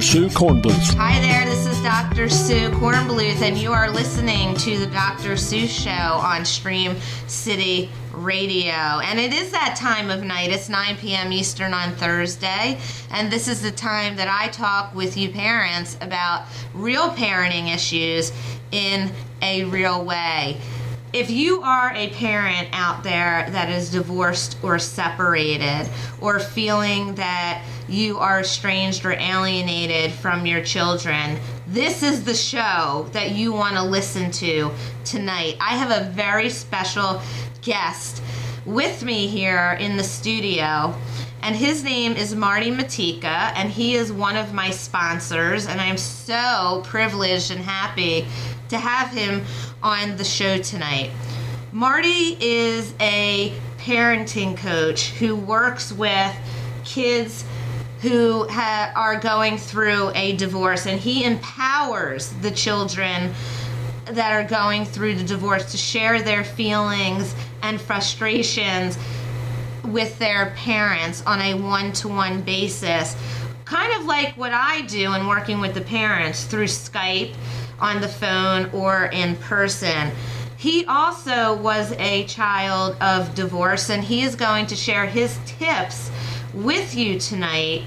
Dr. Sue Kornbluth. Hi there, this is Dr. Sue Kornbluth, and you are listening to the Dr. Sue Show on Stream City Radio. And it is that time of night. It's 9 p.m. Eastern on Thursday. And this is the time that I talk with you parents about real parenting issues in a real way if you are a parent out there that is divorced or separated or feeling that you are estranged or alienated from your children, this is the show that you want to listen to tonight. I have a very special guest with me here in the studio. And his name is Marty Matika, and he is one of my sponsors. And I'm so privileged and happy to have him on the show tonight. Marty is a parenting coach who works with kids who ha- are going through a divorce, and he empowers the children that are going through the divorce to share their feelings and frustrations with their parents on a one to one basis. Kind of like what I do in working with the parents through Skype on the phone or in person. He also was a child of divorce, and he is going to share his tips with you tonight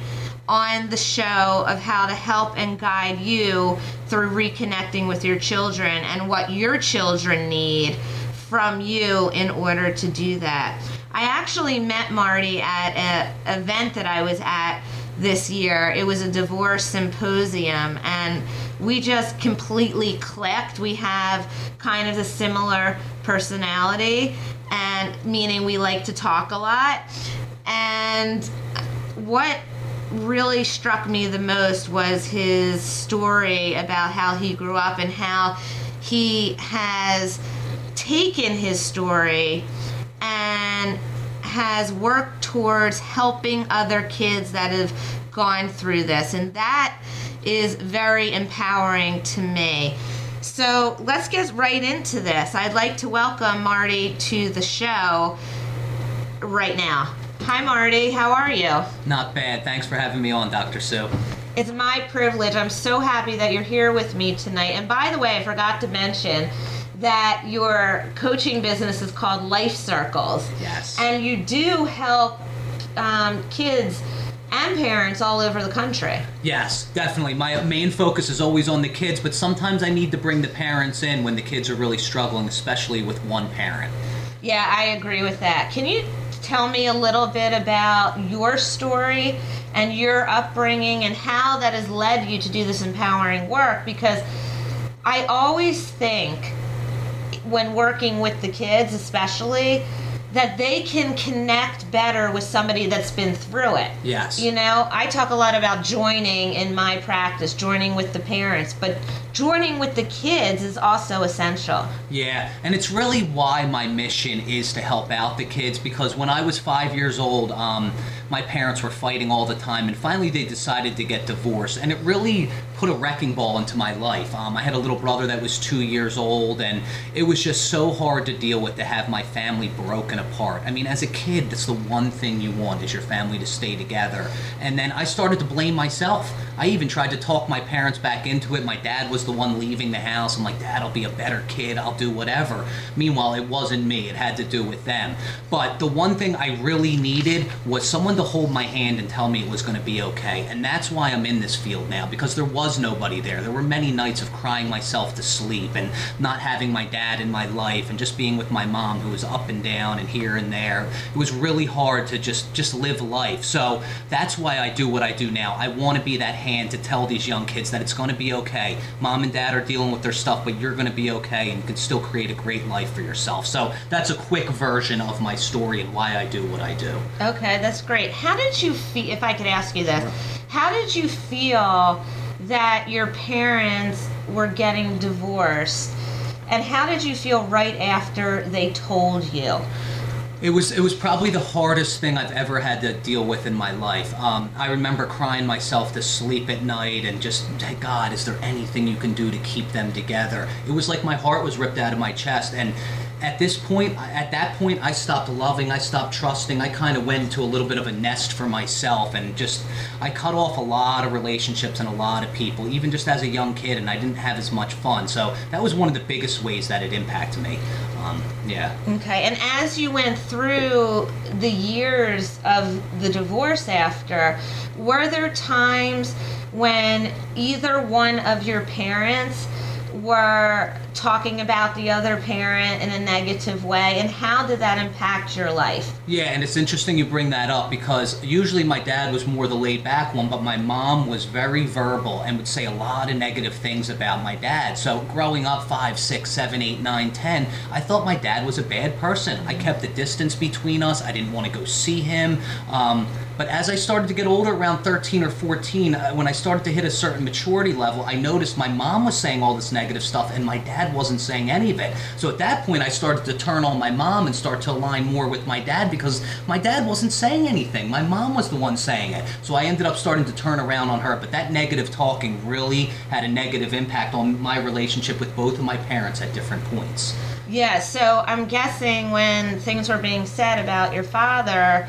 on the show of how to help and guide you through reconnecting with your children and what your children need from you in order to do that. I actually met Marty at an event that I was at this year. It was a divorce symposium, and we just completely clicked. We have kind of a similar personality, and meaning we like to talk a lot. And what really struck me the most was his story about how he grew up and how he has taken his story and has worked towards helping other kids that have gone through this. And that is very empowering to me. So let's get right into this. I'd like to welcome Marty to the show right now. Hi, Marty. How are you? Not bad. Thanks for having me on, Dr. Sue. It's my privilege. I'm so happy that you're here with me tonight. And by the way, I forgot to mention that your coaching business is called Life Circles. Yes. And you do help um, kids and parents all over the country. Yes, definitely. My main focus is always on the kids, but sometimes I need to bring the parents in when the kids are really struggling, especially with one parent. Yeah, I agree with that. Can you tell me a little bit about your story and your upbringing and how that has led you to do this empowering work? Because I always think when working with the kids, especially, that they can connect better with somebody that's been through it. Yes. You know, I talk a lot about joining in my practice, joining with the parents, but joining with the kids is also essential. Yeah, and it's really why my mission is to help out the kids because when I was five years old, um, my parents were fighting all the time, and finally they decided to get divorced, and it really put a wrecking ball into my life. Um, I had a little brother that was two years old, and it was just so hard to deal with to have my family broken apart. I mean, as a kid, that's the one thing you want is your family to stay together. And then I started to blame myself. I even tried to talk my parents back into it. My dad was the one leaving the house. I'm like, Dad, I'll be a better kid. I'll do whatever. Meanwhile, it wasn't me. It had to do with them. But the one thing I really needed was someone to hold my hand and tell me it was going to be okay. And that's why I'm in this field now because there was nobody there. There were many nights of crying myself to sleep and not having my dad in my life and just being with my mom who was up and down and here and there. It was really hard to just just live life. So that's why I do what I do now. I want to be that hand to tell these young kids that it's going to be okay. Mom and dad are dealing with their stuff, but you're going to be okay and you can still create a great life for yourself. So that's a quick version of my story and why I do what I do. Okay, that's great. How did you feel, if I could ask you this, how did you feel that your parents were getting divorced? And how did you feel right after they told you? It was it was probably the hardest thing I've ever had to deal with in my life. Um, I remember crying myself to sleep at night and just, hey God, is there anything you can do to keep them together? It was like my heart was ripped out of my chest and at this point, at that point, I stopped loving, I stopped trusting. I kind of went into a little bit of a nest for myself and just, I cut off a lot of relationships and a lot of people, even just as a young kid, and I didn't have as much fun. So that was one of the biggest ways that it impacted me. Um, yeah. Okay, and as you went through the years of the divorce after, were there times when either one of your parents were talking about the other parent in a negative way and how did that impact your life? Yeah and it's interesting you bring that up because usually my dad was more the laid back one but my mom was very verbal and would say a lot of negative things about my dad. So growing up five six seven eight nine ten i thought my dad was a bad person. I kept the distance between us. I didn't want to go see him. Um, but as I started to get older, around 13 or 14, uh, when I started to hit a certain maturity level, I noticed my mom was saying all this negative stuff and my dad wasn't saying any of it. So at that point, I started to turn on my mom and start to align more with my dad because my dad wasn't saying anything. My mom was the one saying it. So I ended up starting to turn around on her. But that negative talking really had a negative impact on my relationship with both of my parents at different points. Yeah, so I'm guessing when things were being said about your father,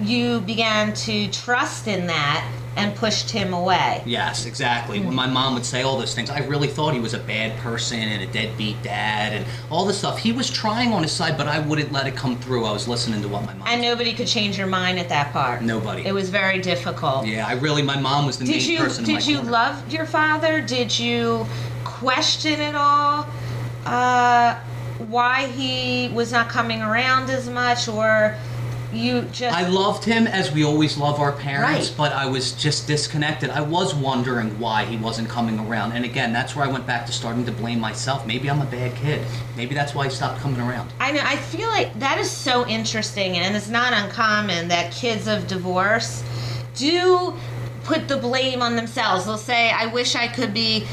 you began to trust in that and pushed him away. Yes, exactly. Mm-hmm. When my mom would say all those things, I really thought he was a bad person and a deadbeat dad and all this stuff. He was trying on his side, but I wouldn't let it come through. I was listening to what my mom. And nobody could change your mind at that part. Nobody. It was very difficult. Yeah, I really. My mom was the did main you, person. Did you corner. love your father? Did you question at all? Uh, why he was not coming around as much, or you just I loved him as we always love our parents, Right. but I was just disconnected. I was wondering why he wasn't coming around. And again, that's where I went back to starting to blame myself. Maybe I'm a bad kid. Maybe that's why he stopped coming around. I know. I feel like that is so interesting, and it's not uncommon that kids of divorce do put the blame on themselves. They'll say, "I wish I could be.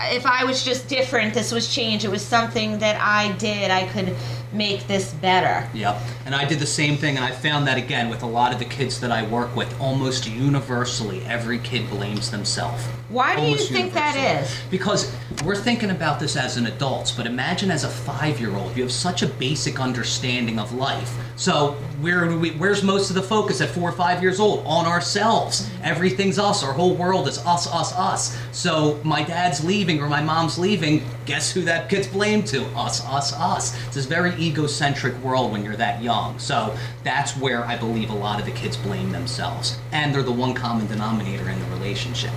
If I was just different, this was change. It was something that I did. I could make this better." Yep. And I did the same thing, and I found that again with a lot of the kids that I work with, almost universally, every kid blames themselves. Why do you think that is? Because we're thinking about this as an adult, but imagine as a five-year-old, you have such a basic understanding of life. So where we, where's most of the focus at four or five years old? On ourselves. Everything's us. Our whole world is us, us, us. So my dad's leaving or my mom's leaving. Guess who that gets blamed to? Us, us, us. It's this very egocentric world when you're that young. So that's where I believe a lot of the kids blame themselves, and they're the one common denominator in the relationship.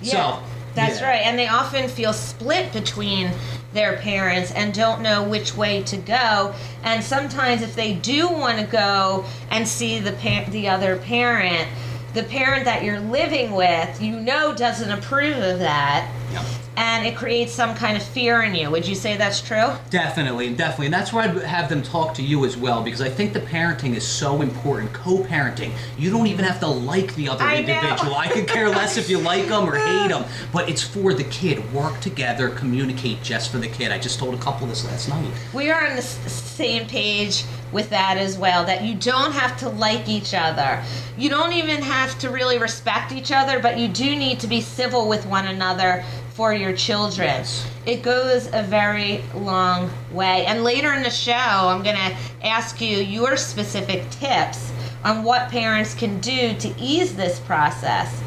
Yeah, So, that's yeah. right. And they often feel split between their parents and don't know which way to go. And sometimes, if they do want to go and see the pa- the other parent, the parent that you're living with, you know, doesn't approve of that, Yep. and it creates some kind of fear in you. Would you say that's true? Definitely, definitely. And that's where I'd have them talk to you as well because I think the parenting is so important. Co parenting. You don't even have to like the other I know. individual. I could care less if you like them or hate them, but it's for the kid. Work together, communicate just for the kid. I just told a couple this last night. We are on the same page with that as well that you don't have to like each other. You don't even have to really respect each other, but you do need to be civil with one another for your children. Yes. It goes a very long way. And later in the show, I'm going to ask you your specific tips on what parents can do to ease this process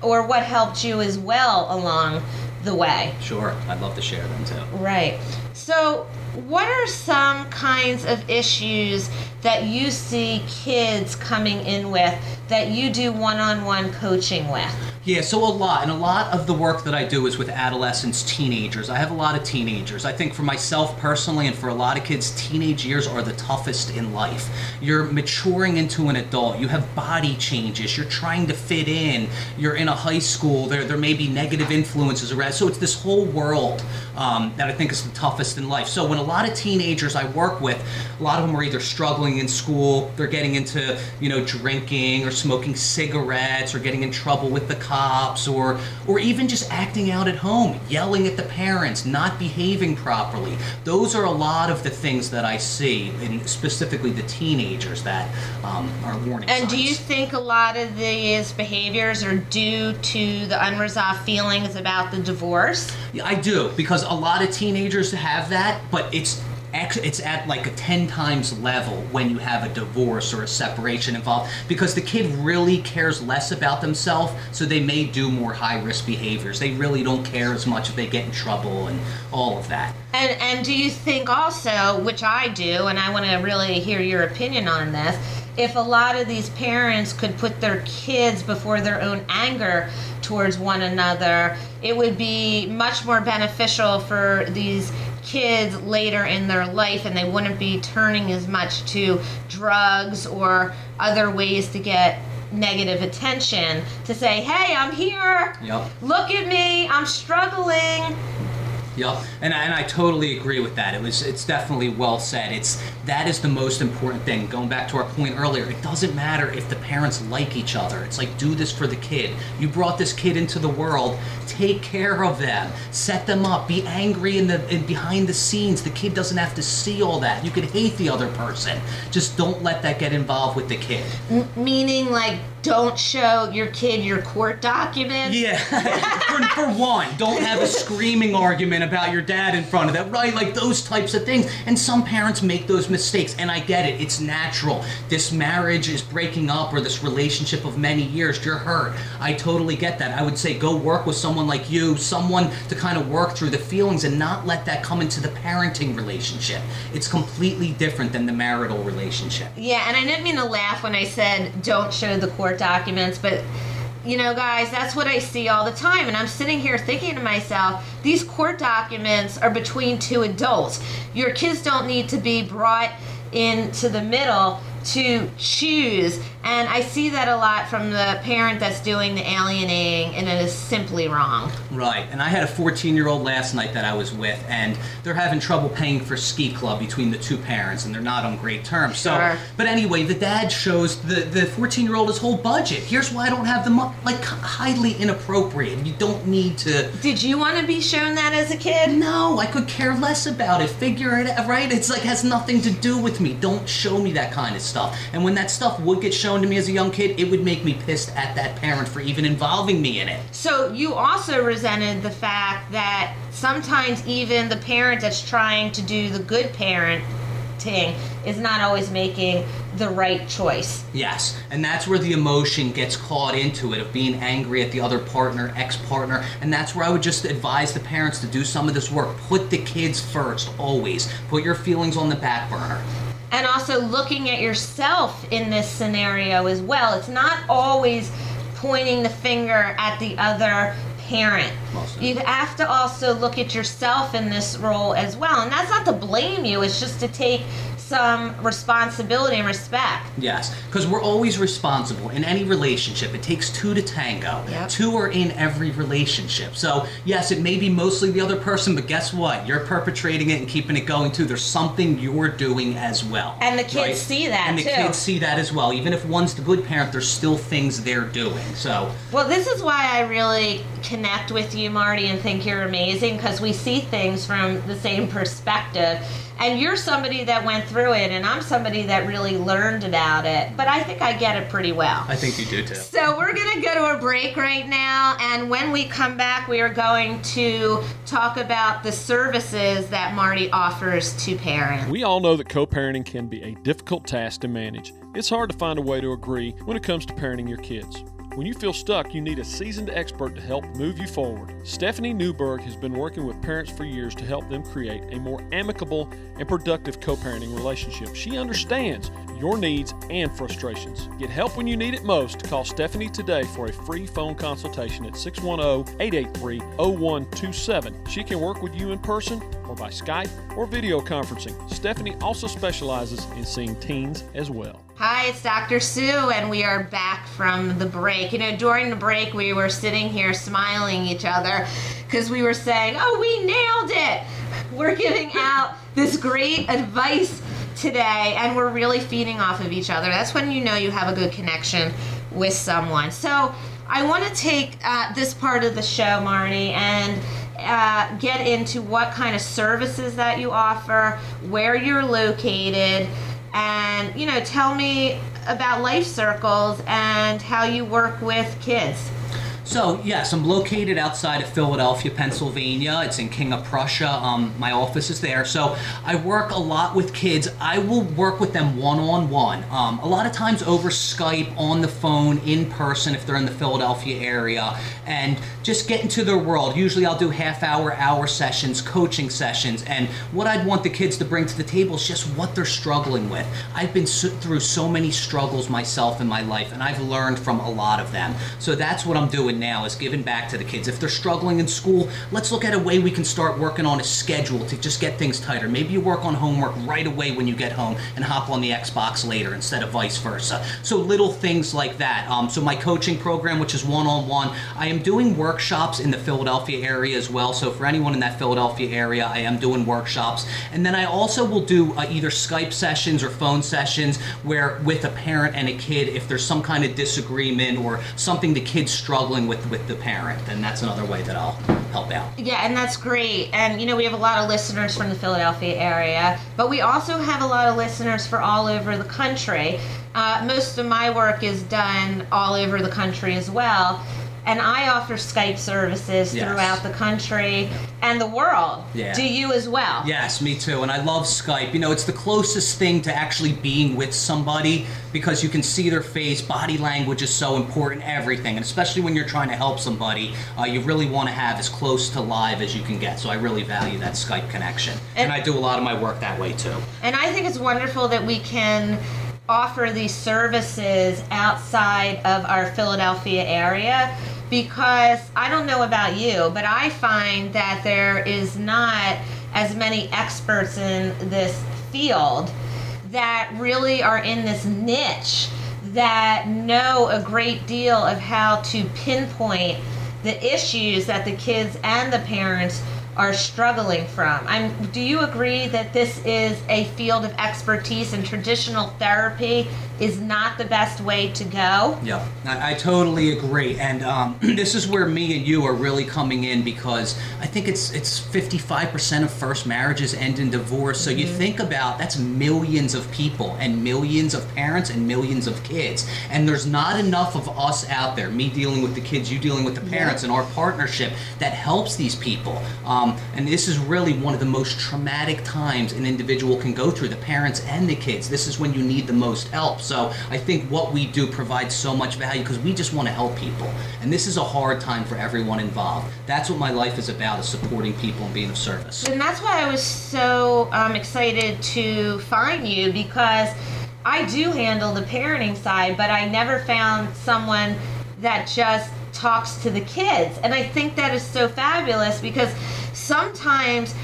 or what helped you as well along the way. Sure, I'd love to share them too. Right. So, what are some kinds of issues that you see kids coming in with that you do one on one coaching with? Yeah, so a lot, and a lot of the work that I do is with adolescents, teenagers. I have a lot of teenagers. I think for myself personally, and for a lot of kids, teenage years are the toughest in life. You're maturing into an adult. You have body changes. You're trying to fit in. You're in a high school. There, there may be negative influences around. So it's this whole world um, that I think is the toughest in life. So when a lot of teenagers I work with, a lot of them are either struggling in school, they're getting into you know drinking or smoking cigarettes or getting in trouble with the cops or or even just acting out at home, yelling at the parents, not behaving properly. Those are a lot of the things that I see, in specifically the teenagers that um, are warning And do you think a lot of these behaviors are due to the unresolved feelings about the divorce? Yeah, I do because a lot of teenagers have that, but it's it's at like a 10 times level when you have a divorce or a separation involved because the kid really cares less about themselves so they may do more high risk behaviors. They really don't care as much if they get in trouble and all of that. And and do you think also, which I do, and I want to really hear your opinion on this, if a lot of these parents could put their kids before their own anger towards one another, it would be much more beneficial for these kids later in their life and they wouldn't be turning as much to drugs or other ways to get negative attention to say, "Hey, I'm here. Yep. Look at me. I'm struggling." Yep, and I, and I totally agree with that. It was it's definitely well said. It's that is the most important thing. Going back to our point earlier, it doesn't matter if the parents like each other. It's like do this for the kid. You brought this kid into the world. Take care of them. Set them up. Be angry in the in behind the scenes. The kid doesn't have to see all that. You could hate the other person. Just don't let that get involved with the kid. M- meaning like don't show your kid your court documents Yeah, for, for one, don't have a screaming argument about your dad in front of them, right? Like those types of things. And some parents make those mistakes, and I get it. It's natural. This marriage is breaking up, or this relationship of many years, you're hurt. I totally get that. I would say go work with someone like you, someone to kind of work through the feelings and not let that come into the parenting relationship. It's completely different than the marital relationship. yeah and i didn't mean to laugh when i said don't show the court documents but you know guys that's what i see all the time and i'm sitting here thinking to myself these court documents are between two adults. Your kids don't need to be brought into the middle to choose and i see that a lot from the parent that's doing the alienating and it is simply wrong Right, and I had a 14 year old last night that I was with, and they're having trouble paying for ski club between the two parents, and they're not on great terms. Sure. So, but anyway, the dad shows the the 14 year old his whole budget. Here's why I don't have the money. Like highly inappropriate. You don't need to. did you want to be shown that as a kid No, I could care less about it. Figure it out, right? It's like has nothing to do with me. Don't show me that kind of stuff. And when that stuff would get shown to me as a young kid, it would make me pissed at that parent for even involving me in it. So you also resented the fact that sometimes even the parent that's trying to do the good parenting is not always making the right choice. Yes, and that's where the emotion gets caught into it of being angry at the other partner, ex partner, and that's where I would just advise the parents to do some of this work. Put the kids first, always. Put your feelings on the back burner. And also looking at yourself in this scenario as well. It's not always pointing the finger at the other parent. Most You have to also look at yourself in this role as well. And that's not to blame you, it's just to take some responsibility and respect. Yes, because we're always responsible in any relationship. It takes two to tango. Yep. Two are in every relationship. So, yes, it may be mostly the other person, but guess what? You're perpetrating it and keeping it going too. There's something you're doing as well. And the kids see that, too. And the too. kids see that as well. Even if one's the good parent, there's still things they're doing. So, Well, this is why I really connect with you, Marty, and think you're amazing because we see things from the same perspective. And you're somebody that went through it, and I'm somebody that really learned about it. But I think I get it pretty well. I think you do too. So we're going to go to a break right now, and when we come back, we are going to talk about the services that Marty offers to parents. We all know that co parenting can be a difficult task to manage. It's hard to find a way to agree when it comes to parenting your kids. When you feel stuck, you need a seasoned expert to help move you forward. Stephanie Newberg has been working with parents for years to help them create a more amicable and productive co parenting relationship. She understands your needs and frustrations. Get help when you need it most. Call Stephanie today for a free phone consultation at 610 883 0127. She can work with you in person or by Skype or video conferencing. Stephanie also specializes in seeing teens as well. Hi, it's Dr. Sue, and we are back from the break. You know, during the break, we were sitting here smiling each other because we were saying, Oh, we nailed it! We're giving out this great advice today, and we're really feeding off of each other. That's when you know you have a good connection with someone. So, I want to take uh, this part of the show, Marty, and uh, get into what kind of services that you offer, where you're located, and you know, tell me about Life Circles and how you work with kids. So, yes, I'm located outside of Philadelphia, Pennsylvania. It's in King of Prussia. Um, my office is there. So, I work a lot with kids. I will work with them one on one. A lot of times over Skype, on the phone, in person if they're in the Philadelphia area, and just get into their world. Usually, I'll do half hour, hour sessions, coaching sessions. And what I'd want the kids to bring to the table is just what they're struggling with. I've been so, through so many struggles myself in my life, and I've learned from a lot of them. So, that's what I'm doing now is giving back to the kids. If they're struggling in school, let's look at a way we can start working on a schedule to just get things tighter. Maybe you work on homework right away when you get home and hop on the Xbox later instead of vice versa. So little things like that. Um, so my coaching program, which is one-on-one, I am doing workshops in the Philadelphia area as well. So for anyone in that Philadelphia area, I am doing workshops, and then I also will do uh, either Skype sessions or phone sessions where with a parent and a kid, if there's some kind of disagreement or something the kid's struggling with with the parent, then that's another way that I'll help out. Yeah, and that's great. And you know, we have a lot of listeners from the Philadelphia area, but we also have a lot of listeners for all over the country. Uh, most of my work is done all over the country as well. And I offer Skype services Yes. throughout the country and the world. Yeah. Do you as well? Yes, me too. And I love Skype. You know, it's the closest thing to actually being with somebody because you can see their face. Body language is so important, everything. And especially when you're trying to help somebody, uh, you really want to have as close to live as you can get. So I really value that Skype connection. And, And- I do a lot of my work that way too. And I think it's wonderful that we can offer these services outside of our Philadelphia area because I don't know about you, but I find that there is not as many experts in this field that really are in this niche that know a great deal of how to pinpoint the issues that the kids and the parents are struggling from. I'm, do you agree that this is a field of expertise and traditional therapy is not the best way to go? Yeah, I, I totally agree, and um, this is where me and you are really coming in because I think it's it's fifty five percent of first marriages end in divorce. So you think about that's millions of people and millions of parents and millions of kids, and there's not enough of us out there. Me dealing with the kids, you dealing with the parents, and our partnership that helps these people. Um, and this is really one of the most traumatic times an individual can go through. The parents and the kids. This is when you need the most help. So I think what we do provides so much value because we just want to help people. And this is a hard time for everyone involved. That's what my life is about: is supporting people and being of service. And that's why I was so um, excited to find you because I do handle the parenting side, but I never found someone that just talks to the kids. And I think that is so fabulous because sometimes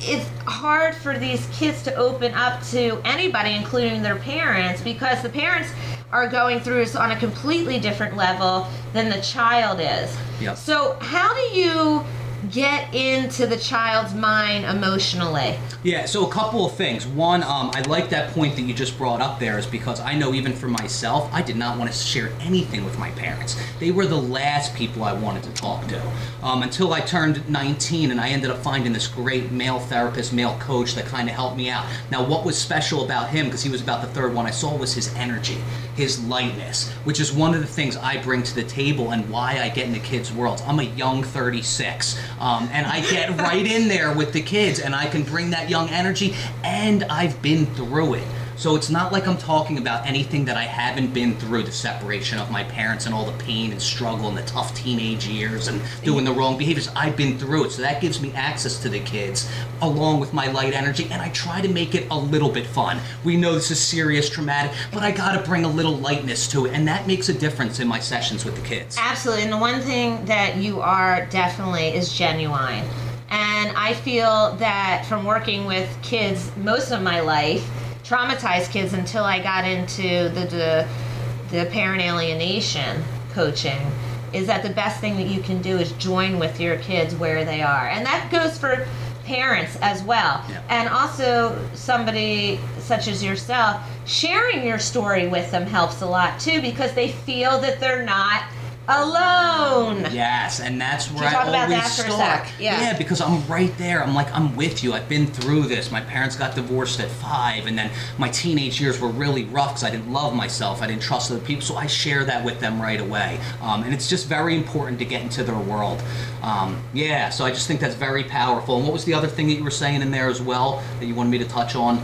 it's hard for these kids to open up to anybody, including their parents, because the parents are going through this on a completely different level than the child is. Yep. So, how do you get into the child's mind emotionally? Yeah, so a couple of things. One, um, I like that point that you just brought up there, is because I know even for myself, I did not want to share anything with my parents. They were the last people I wanted to talk to. Um, until I turned 19 and I ended up finding this great male therapist, male coach that kind of helped me out. Now, what was special about him, because he was about the third one I saw, was his energy, his lightness, which is one of the things I bring to the table and why I get into kids' worlds. I'm a young 36, um, and I get right in there with the kids, and I can bring that young energy, and I've been through it. So it's not like I'm talking about anything that I haven't been through the separation of my parents and all the pain and struggle and the tough teenage years and doing the wrong behaviors. I've been through it. So that gives me access to the kids along with my light energy. And I try to make it a little bit fun. We know this is serious, traumatic, but I got to bring a little lightness to it. And that makes a difference in my sessions with the kids. Absolutely. And the one thing that you are definitely is genuine. And I feel that from working with kids most of my life, traumatized kids until I got into the the, the parent alienation coaching, is that the best thing that you can do is join with your kids where they are. And that goes for parents as well. Yeah. And also somebody such as yourself, sharing your story with them helps a lot too because they feel that they're not alone. Yes, and that's where I always that start. sec? Yeah. because I'm right there. I'm like, I'm with you. I've been through this. My parents got divorced at five, and then my teenage years were really rough because I didn't love myself. I didn't trust other people, so I share that with them right away. Um, and it's just very important to get into their world. Um, yeah, so I just think that's very powerful. And what was the other thing that you were saying in there as well that you wanted me to touch on?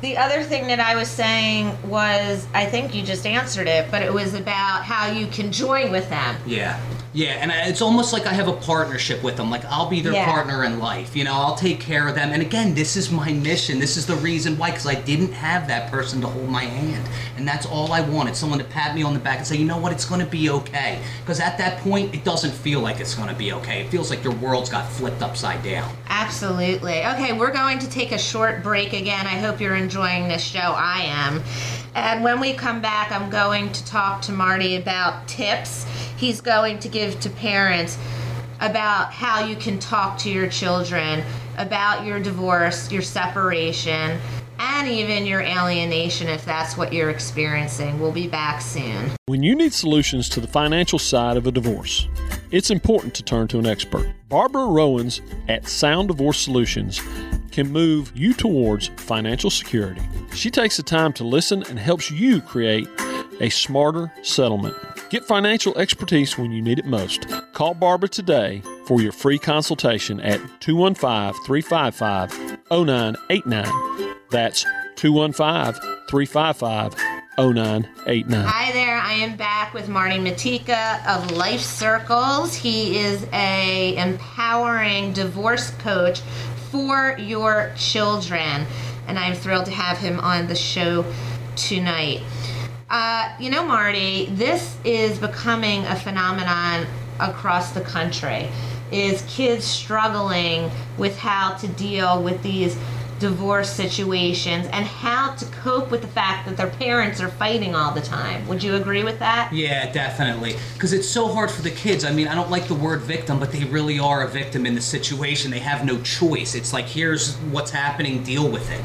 The other thing that I was saying was, I think you just answered it, but it was about how you can join with them. Yeah. Yeah, and I- it's almost like I have a partnership with them. Like I'll be their Yeah. partner in life. You know, I'll take care of them. And again, this is my mission. This is the reason why, because I didn't have that person to hold my hand, and that's all I wanted. Someone to pat me on the back and say, you know what, it's going to be okay. Because at that point, it doesn't feel like it's going to be okay. It feels like your world's got flipped upside down. Absolutely. Okay, we're going to take a short break again. I hope you're enjoying this show. I am. And when we come back, I'm going to talk to Marty about tips he's going to give to parents about how you can talk to your children about your divorce, your separation, and even your alienation if that's what you're experiencing. We'll be back soon. When you need solutions to the financial side of a divorce, it's important to turn to an expert. Barbara Rowans at Sound Divorce Solutions can move you towards financial security. She takes the time to listen and helps you create a smarter settlement. Get financial expertise when you need it most. Call Barbara today for your free consultation at 215 355 0989. That's 215 355 0989. Hi there, I am back with Marty Matika of Life Circles. He is a empowering divorce coach for your children, and I'm thrilled to have him on the show tonight. Uh, you know, Marty, this is becoming a phenomenon across the country. Is kids struggling with how to deal with these divorce situations and how to cope with the fact that their parents are fighting all the time. Would you agree with that? Yeah, definitely. Because it's so hard for the kids. I mean, I don't like the word victim, but they really are a victim in the situation. They have no choice. It's like, here's what's happening, deal with it.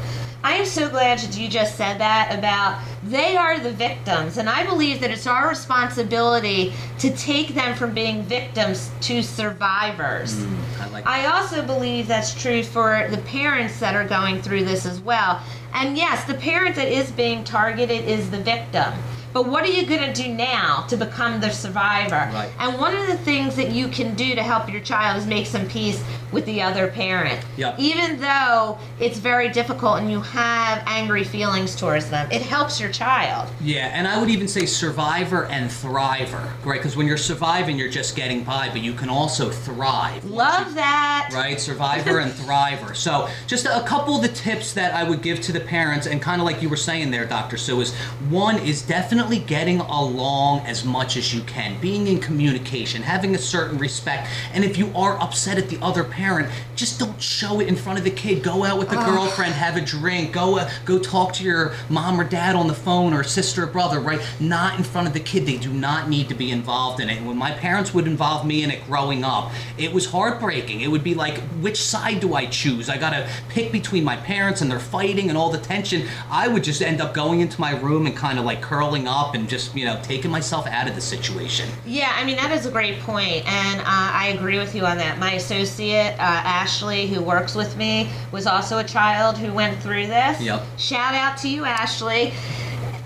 I am so glad that you just said that about they are the victims. And I believe that it's our responsibility to take them from being victims to survivors. Mm, I like I also believe that's true for the parents that are going through this as well. And yes, the parent that is being targeted is the victim. But what are you going to do now to become the survivor? Right. And one of the things that you can do to help your child is make some peace with the other parent. Yep. Even though it's very difficult and you have angry feelings towards them, it helps your child. Yeah, and I would even say survivor and thriver, right? Because when you're surviving, you're just getting by, but you can also thrive. Love that. right? Survivor and Thriver. So, just a couple of the tips that I would give to the parents, and kind of like you were saying there, Dr. Sue, is one is definitely getting along as much as you can, being in communication, having a certain respect, and if you are upset at the other parent, just don't show it in front of the kid. Go out with the girlfriend, have a drink, go uh, go talk to your mom or dad on the phone or sister or brother, right? Not in front of the kid. They do not need to be involved in it. When my parents would involve me in it growing up, it was heartbreaking. It would be like, which side do I choose? I gotta pick between my parents and they're fighting and all the tension. I would just end up going into my room and kind of like curling up and just, you know, taking myself out of the situation. Yeah, I mean that is a great point, and uh, I agree with you on that. My associate uh, Ashley, who works with me, was also a child who went through this. Yep. Shout out to you, Ashley,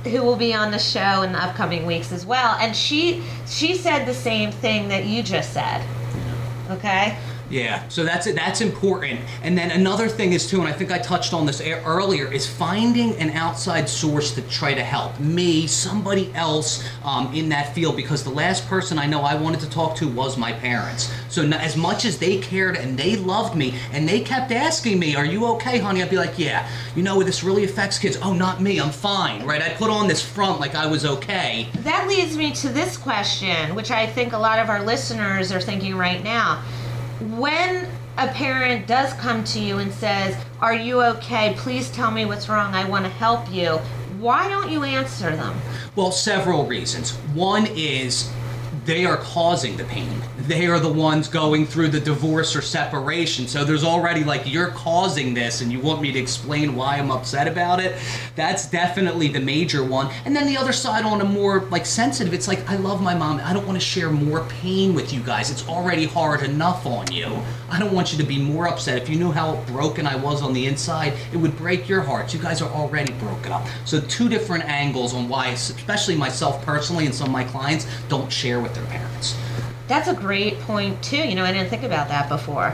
who will be on the show in the upcoming weeks as well. And she she said the same thing that you just said. Okay. Yeah, so that's it. That's important. And then another thing is too, and I think I touched on this earlier, is finding an outside source to try to help me, somebody else um, in that field, because the last person I know I wanted to talk to was my parents. So as much as they cared and they loved me, and they kept asking me, "Are you okay, honey?" I'd be like, "Yeah." You know, this really affects kids. Oh, not me. I'm fine, right? I put on this front like I was okay. That leads me to this question, which I think a lot of our listeners are thinking right now. When a parent does come to you and says, Are you okay? Please tell me what's wrong. I want to help you. Why don't you answer them? Well, several reasons. One is they are causing the pain. They are the ones going through the divorce or separation. So there's already like you're causing this and you want me to explain why I'm upset about it. That's definitely the major one. And then the other side on a more like sensitive, it's like I love my mom. I don't want to share more pain with you guys. It's already hard enough on you. I don't want you to be more upset. If you knew how broken I was on the inside, it would break your hearts. You guys are already broken up. So two different angles on why especially myself personally and some of my clients don't share with their parents. That's a great point too. You know, I didn't think about that before.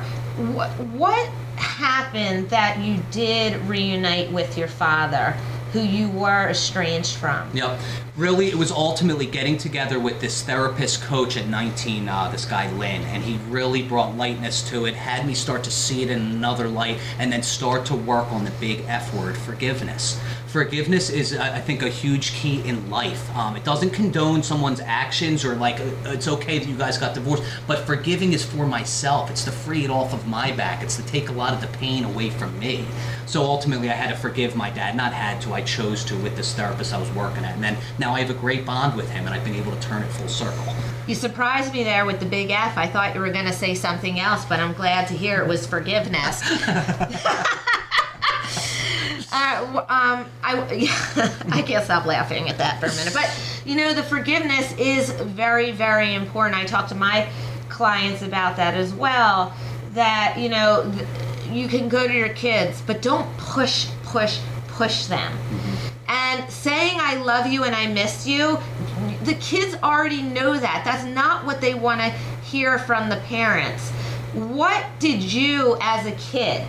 What what happened that you did reunite with your father, who you were estranged from? Yep. Really, it was ultimately getting together with this therapist coach at 19, uh, this guy Lynn, and he really brought lightness to it, had me start to see it in another light, and then start to work on the big F word, forgiveness forgiveness is i think a huge key in life. Um, it doesn't condone someone's actions or like uh, it's okay that you guys got divorced but forgiving is for myself. It's to free it off of my back. It's to take a lot of the pain away from me. So ultimately i had to forgive my dad not had to. I chose to with this therapist i was working at. And then now i have a great bond with him and i've been able to turn it full circle. You surprised me there with the big F. I thought you were going to say something else, but I'm glad to hear it was forgiveness. Uh, um, I, I can't stop laughing at that for a minute. But, you know, the forgiveness is very, very important. I talk to my clients about that as well. That, you know, you can go to your kids, but don't push, push, push them. Mm-hmm. And saying I love you and I miss you, the kids already know that. That's not what they want to hear from the parents. What did you as a kid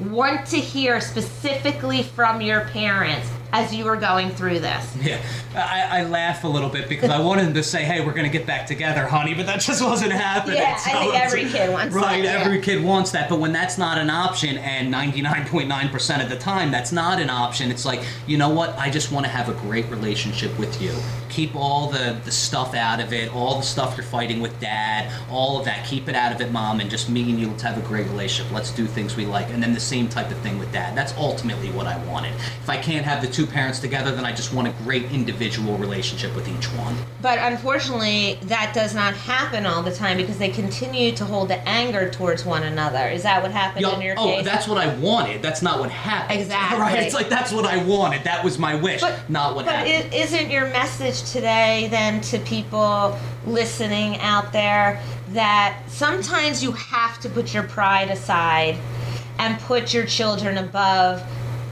want to hear specifically from your parents as you were going through this? Yeah, I, I laugh a little bit because I wanted to say, "Hey, we're going to get back together, honey," but that just wasn't happening. Yeah, so I think every kid wants right. That, every kid wants that, but when that's not an option, and ninety nine point nine percent of the time that's not an option, it's like, you know what? I just want to have a great relationship with you. Keep all the the stuff out of it, all the stuff you're fighting with dad, all of that. Keep it out of it, mom, and just me and you. Let's have a great relationship. Let's do things we like, and then the same type of thing with dad. That's ultimately what I wanted. If I can't have the two parents together, then I just want a great individual relationship with each one. But unfortunately, that does not happen all the time because they continue to hold the anger towards one another. Is that what happened in your oh, case? Oh, that's what I wanted. That's not what happened. Exactly. Right? It's like that's what I wanted. That was my wish, but, not what but happened. But isn't your message today then to people listening out there that sometimes you have to put your pride aside and put your children above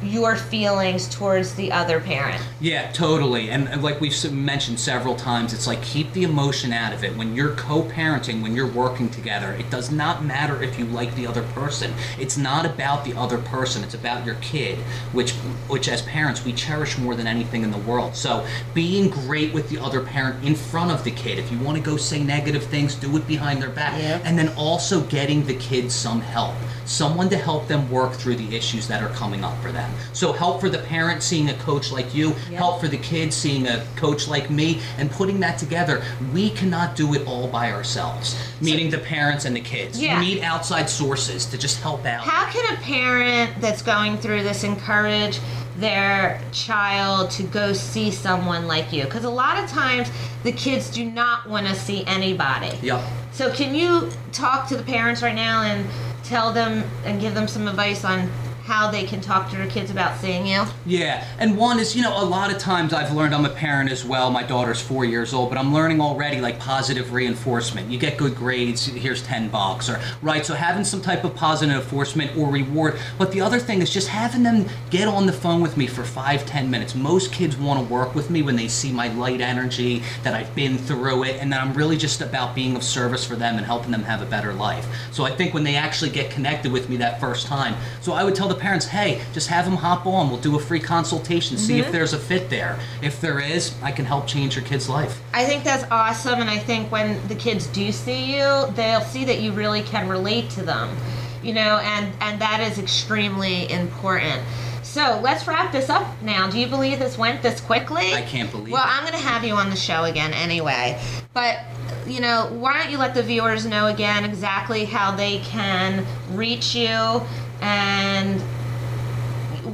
your feelings towards the other parent. Yeah, totally. And like we've mentioned several times, it's like keep the emotion out of it. When you're co parenting, when you're working together, it does not matter if you like the other person. It's not about the other person, it's about your kid, which, which as parents, we cherish more than anything in the world. So being great with the other parent in front of the kid. If you want to go say negative things, do it behind their back. Yeah. And then also getting the kids some help, someone to help them work through the issues that are coming up for them. So help for the parent seeing a coach like you, yep. help for the kids seeing a coach like me, and putting that together. We cannot do it all by ourselves, meaning so, the parents and the kids. Yeah. We need outside sources to just help out. How can a parent that's going through this encourage their child to go see someone like you? Because a lot of times the kids do not want to see anybody. Yep. So can you talk to the parents right now and tell them and give them some advice on how they can talk to their kids about seeing you? Yeah, and one is, you know, a lot of times I've learned, I'm a parent as well, my daughter's four years old, but I'm learning already like positive reinforcement. You get good grades, here's 10 bucks, or, right? So having some type of positive enforcement or reward. But the other thing is just having them get on the phone with me for five, ten minutes. Most kids want to work with me when they see my light energy, that I've been through it, and that I'm really just about being of service for them and helping them have a better life. So I think when they actually get connected with me that first time, so I would tell the parents, hey, just have them hop on. We'll do a free consultation, see mm-hmm. if there's a fit there. If there is, I can help change your kid's life. I think that's awesome, and I think when the kids do see you, they'll see that you really can relate to them, you know, and and that is extremely important. So let's wrap this up now. Do you believe this went this quickly? I can't believe well, it. I'm going to have you on the show again anyway. But, you know, why don't you let the viewers know again exactly how they can reach you and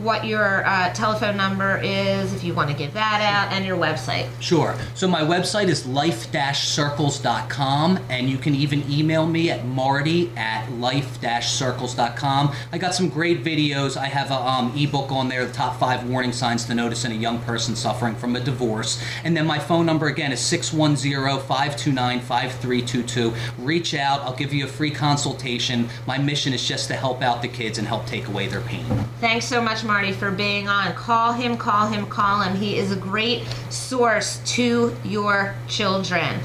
what your uh, telephone number is if you want to give that out and your website. Sure. So my website is life-circles.com, and you can even email me at marty at life-circles.com. I got some great videos. I have a um, ebook on there, the top five warning signs to notice in a young person suffering from a divorce. And then my phone number again is 610-529-5322. Reach out. I'll give you a free consultation. My mission is just to help out the kids and help take away their pain. Thanks so much, Marty, for being on. Call him, call him, call him. He is a great source to your children.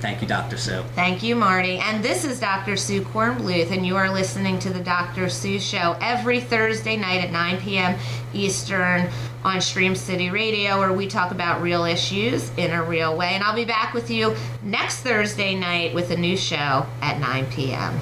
Thank you, Dr. Sue. Thank you, Marty. And this is Dr. Sue Kornbluth, and you are listening to the Dr. Sue Show every Thursday night at 9 p.m. Eastern on Stream City Radio, where we talk about real issues in a real way. And I'll be back with you next Thursday night with a new show at 9 p.m.